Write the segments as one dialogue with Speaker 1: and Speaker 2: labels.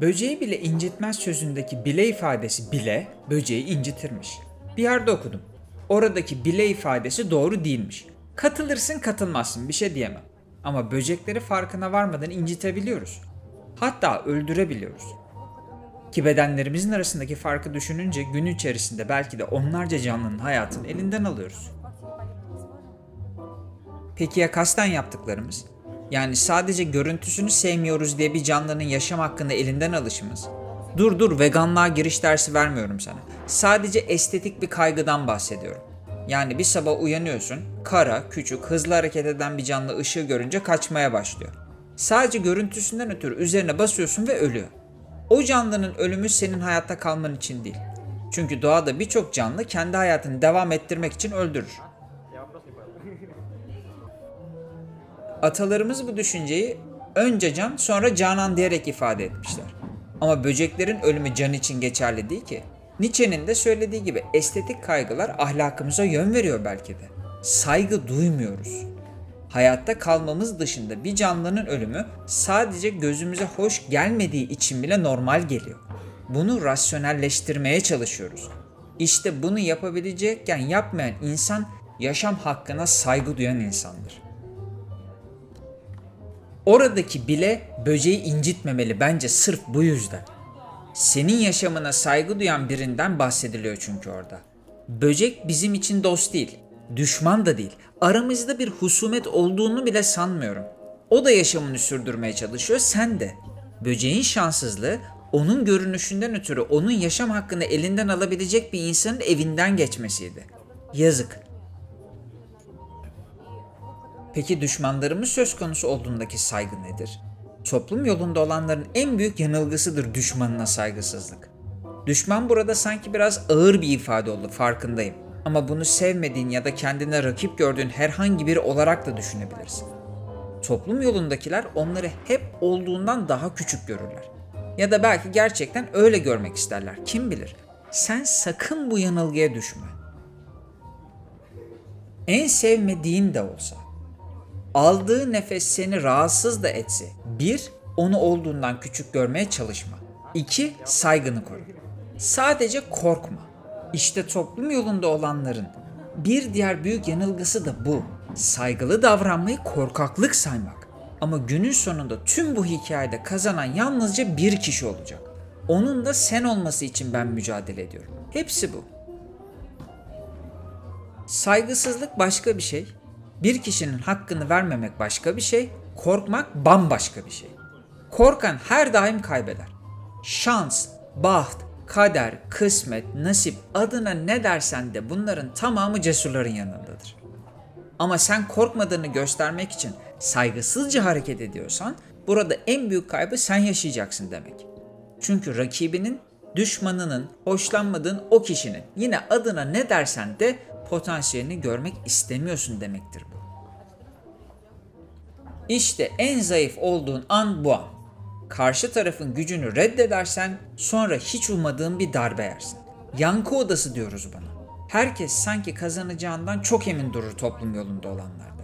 Speaker 1: Böceği bile incitmez sözündeki bile ifadesi bile böceği incitirmiş. Bir yerde okudum. Oradaki bile ifadesi doğru değilmiş. Katılırsın katılmazsın bir şey diyemem. Ama böcekleri farkına varmadan incitebiliyoruz. Hatta öldürebiliyoruz. Ki bedenlerimizin arasındaki farkı düşününce gün içerisinde belki de onlarca canlının hayatını elinden alıyoruz. Peki ya kasten yaptıklarımız? Yani sadece görüntüsünü sevmiyoruz diye bir canlının yaşam hakkını elinden alışımız. Dur dur veganlığa giriş dersi vermiyorum sana. Sadece estetik bir kaygıdan bahsediyorum. Yani bir sabah uyanıyorsun, kara, küçük, hızlı hareket eden bir canlı ışığı görünce kaçmaya başlıyor. Sadece görüntüsünden ötürü üzerine basıyorsun ve ölüyor. O canlının ölümü senin hayatta kalman için değil. Çünkü doğada birçok canlı kendi hayatını devam ettirmek için öldürür. Atalarımız bu düşünceyi önce can sonra canan diyerek ifade etmişler. Ama böceklerin ölümü can için geçerli değil ki. Nietzsche'nin de söylediği gibi estetik kaygılar ahlakımıza yön veriyor belki de. Saygı duymuyoruz. Hayatta kalmamız dışında bir canlının ölümü sadece gözümüze hoş gelmediği için bile normal geliyor. Bunu rasyonelleştirmeye çalışıyoruz. İşte bunu yapabilecekken yapmayan insan yaşam hakkına saygı duyan insandır. Oradaki bile böceği incitmemeli bence sırf bu yüzden. Senin yaşamına saygı duyan birinden bahsediliyor çünkü orada. Böcek bizim için dost değil, düşman da değil. Aramızda bir husumet olduğunu bile sanmıyorum. O da yaşamını sürdürmeye çalışıyor, sen de. Böceğin şanssızlığı onun görünüşünden ötürü onun yaşam hakkını elinden alabilecek bir insanın evinden geçmesiydi. Yazık. Peki düşmanlarımız söz konusu olduğundaki saygı nedir? Toplum yolunda olanların en büyük yanılgısıdır düşmanına saygısızlık. Düşman burada sanki biraz ağır bir ifade oldu farkındayım. Ama bunu sevmediğin ya da kendine rakip gördüğün herhangi biri olarak da düşünebilirsin. Toplum yolundakiler onları hep olduğundan daha küçük görürler. Ya da belki gerçekten öyle görmek isterler. Kim bilir? Sen sakın bu yanılgıya düşme. En sevmediğin de olsa, aldığı nefes seni rahatsız da etse, bir, onu olduğundan küçük görmeye çalışma. İki, saygını koru. Sadece korkma. İşte toplum yolunda olanların bir diğer büyük yanılgısı da bu. Saygılı davranmayı korkaklık saymak. Ama günün sonunda tüm bu hikayede kazanan yalnızca bir kişi olacak. Onun da sen olması için ben mücadele ediyorum. Hepsi bu. Saygısızlık başka bir şey. Bir kişinin hakkını vermemek başka bir şey. Korkmak bambaşka bir şey. Korkan her daim kaybeder. Şans, baht, kader, kısmet, nasip adına ne dersen de bunların tamamı cesurların yanındadır. Ama sen korkmadığını göstermek için saygısızca hareket ediyorsan burada en büyük kaybı sen yaşayacaksın demek. Çünkü rakibinin, düşmanının, hoşlanmadığın o kişinin yine adına ne dersen de potansiyelini görmek istemiyorsun demektir bu. İşte en zayıf olduğun an bu an. Karşı tarafın gücünü reddedersen sonra hiç ummadığın bir darbe yersin. Yankı odası diyoruz buna. Herkes sanki kazanacağından çok emin durur toplum yolunda olanlarda.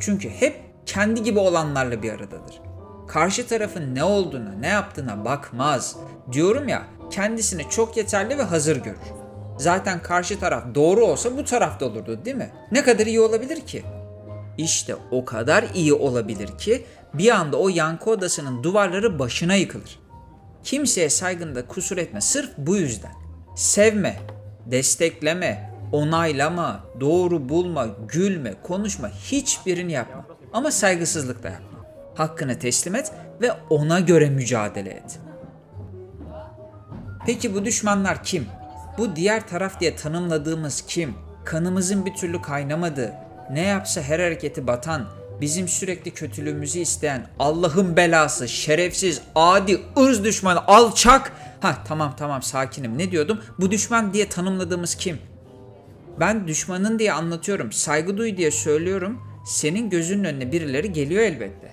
Speaker 1: Çünkü hep kendi gibi olanlarla bir aradadır. Karşı tarafın ne olduğuna, ne yaptığına bakmaz. Diyorum ya, kendisini çok yeterli ve hazır görür. Zaten karşı taraf doğru olsa bu tarafta olurdu değil mi? Ne kadar iyi olabilir ki? İşte o kadar iyi olabilir ki bir anda o yankı odasının duvarları başına yıkılır. Kimseye saygında kusur etme sırf bu yüzden. Sevme, destekleme, onaylama, doğru bulma, gülme, konuşma hiçbirini yapma. Ama saygısızlık da yapma. Hakkını teslim et ve ona göre mücadele et. Peki bu düşmanlar kim? Bu diğer taraf diye tanımladığımız kim? Kanımızın bir türlü kaynamadığı, ne yapsa her hareketi batan, bizim sürekli kötülüğümüzü isteyen, Allah'ın belası, şerefsiz, adi, ırz düşmanı, alçak. Ha tamam tamam sakinim. Ne diyordum? Bu düşman diye tanımladığımız kim? Ben düşmanın diye anlatıyorum. Saygı duy diye söylüyorum. Senin gözünün önüne birileri geliyor elbette.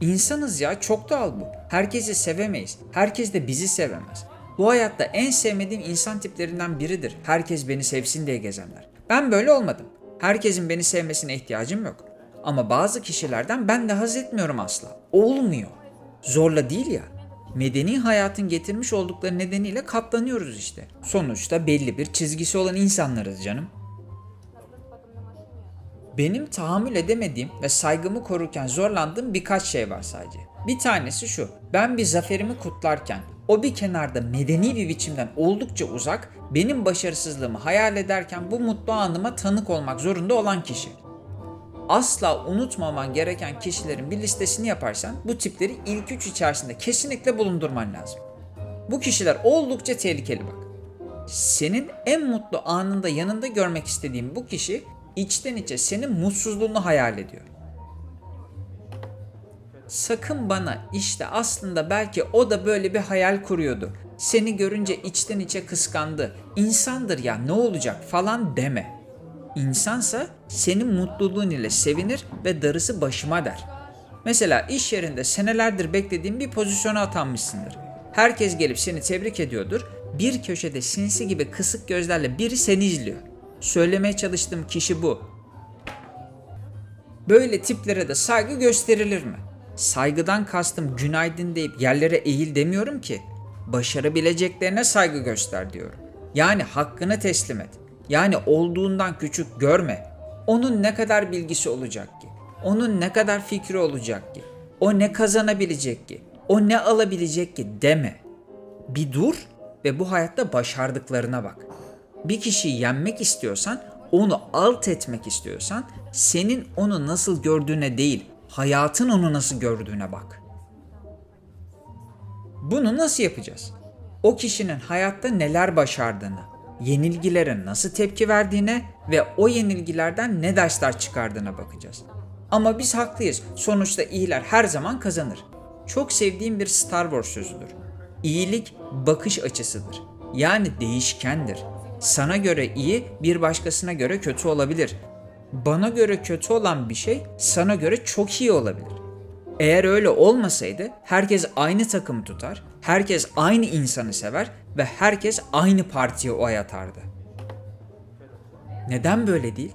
Speaker 1: İnsanız ya çok doğal bu. Herkesi sevemeyiz. Herkes de bizi sevemez. Bu hayatta en sevmediğim insan tiplerinden biridir. Herkes beni sevsin diye gezenler. Ben böyle olmadım. Herkesin beni sevmesine ihtiyacım yok. Ama bazı kişilerden ben de haz etmiyorum asla. Olmuyor. Zorla değil ya. Medeni hayatın getirmiş oldukları nedeniyle katlanıyoruz işte. Sonuçta belli bir çizgisi olan insanlarız canım. Benim tahammül edemediğim ve saygımı korurken zorlandığım birkaç şey var sadece. Bir tanesi şu. Ben bir zaferimi kutlarken o bir kenarda medeni bir biçimden oldukça uzak, benim başarısızlığımı hayal ederken bu mutlu anıma tanık olmak zorunda olan kişi. Asla unutmaman gereken kişilerin bir listesini yaparsan bu tipleri ilk üç içerisinde kesinlikle bulundurman lazım. Bu kişiler oldukça tehlikeli bak. Senin en mutlu anında yanında görmek istediğin bu kişi içten içe senin mutsuzluğunu hayal ediyor. Sakın bana işte aslında belki o da böyle bir hayal kuruyordu. Seni görünce içten içe kıskandı. İnsandır ya ne olacak falan deme. İnsansa senin mutluluğun ile sevinir ve darısı başıma der. Mesela iş yerinde senelerdir beklediğin bir pozisyona atanmışsındır. Herkes gelip seni tebrik ediyordur. Bir köşede sinsi gibi kısık gözlerle biri seni izliyor. Söylemeye çalıştığım kişi bu. Böyle tiplere de saygı gösterilir mi? Saygıdan kastım günaydın deyip yerlere eğil demiyorum ki. Başarabileceklerine saygı göster diyorum. Yani hakkını teslim et. Yani olduğundan küçük görme. Onun ne kadar bilgisi olacak ki? Onun ne kadar fikri olacak ki? O ne kazanabilecek ki? O ne alabilecek ki deme. Bir dur ve bu hayatta başardıklarına bak. Bir kişiyi yenmek istiyorsan, onu alt etmek istiyorsan, senin onu nasıl gördüğüne değil, hayatın onu nasıl gördüğüne bak. Bunu nasıl yapacağız? O kişinin hayatta neler başardığını, yenilgilere nasıl tepki verdiğine ve o yenilgilerden ne dersler çıkardığına bakacağız. Ama biz haklıyız. Sonuçta iyiler her zaman kazanır. Çok sevdiğim bir Star Wars sözüdür. İyilik bakış açısıdır. Yani değişkendir. Sana göre iyi, bir başkasına göre kötü olabilir. Bana göre kötü olan bir şey sana göre çok iyi olabilir. Eğer öyle olmasaydı herkes aynı takımı tutar, herkes aynı insanı sever ve herkes aynı partiye oy atardı. Neden böyle değil?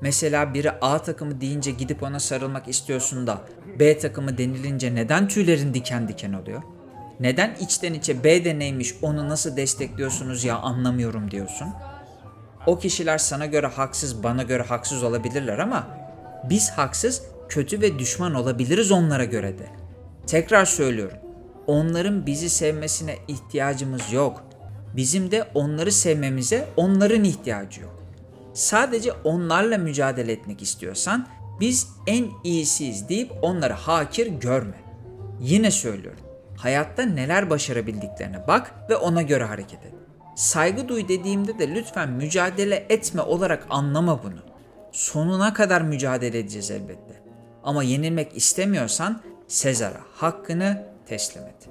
Speaker 1: Mesela biri A takımı deyince gidip ona sarılmak istiyorsun da B takımı denilince neden tüylerin diken diken oluyor? Neden içten içe B de neymiş onu nasıl destekliyorsunuz ya anlamıyorum diyorsun? O kişiler sana göre haksız, bana göre haksız olabilirler ama biz haksız, kötü ve düşman olabiliriz onlara göre de. Tekrar söylüyorum. Onların bizi sevmesine ihtiyacımız yok. Bizim de onları sevmemize onların ihtiyacı yok. Sadece onlarla mücadele etmek istiyorsan biz en iyisiyiz deyip onları hakir görme. Yine söylüyorum. Hayatta neler başarabildiklerine bak ve ona göre hareket et. Saygı duy dediğimde de lütfen mücadele etme olarak anlama bunu. Sonuna kadar mücadele edeceğiz elbette. Ama yenilmek istemiyorsan Sezar'a hakkını teslim et.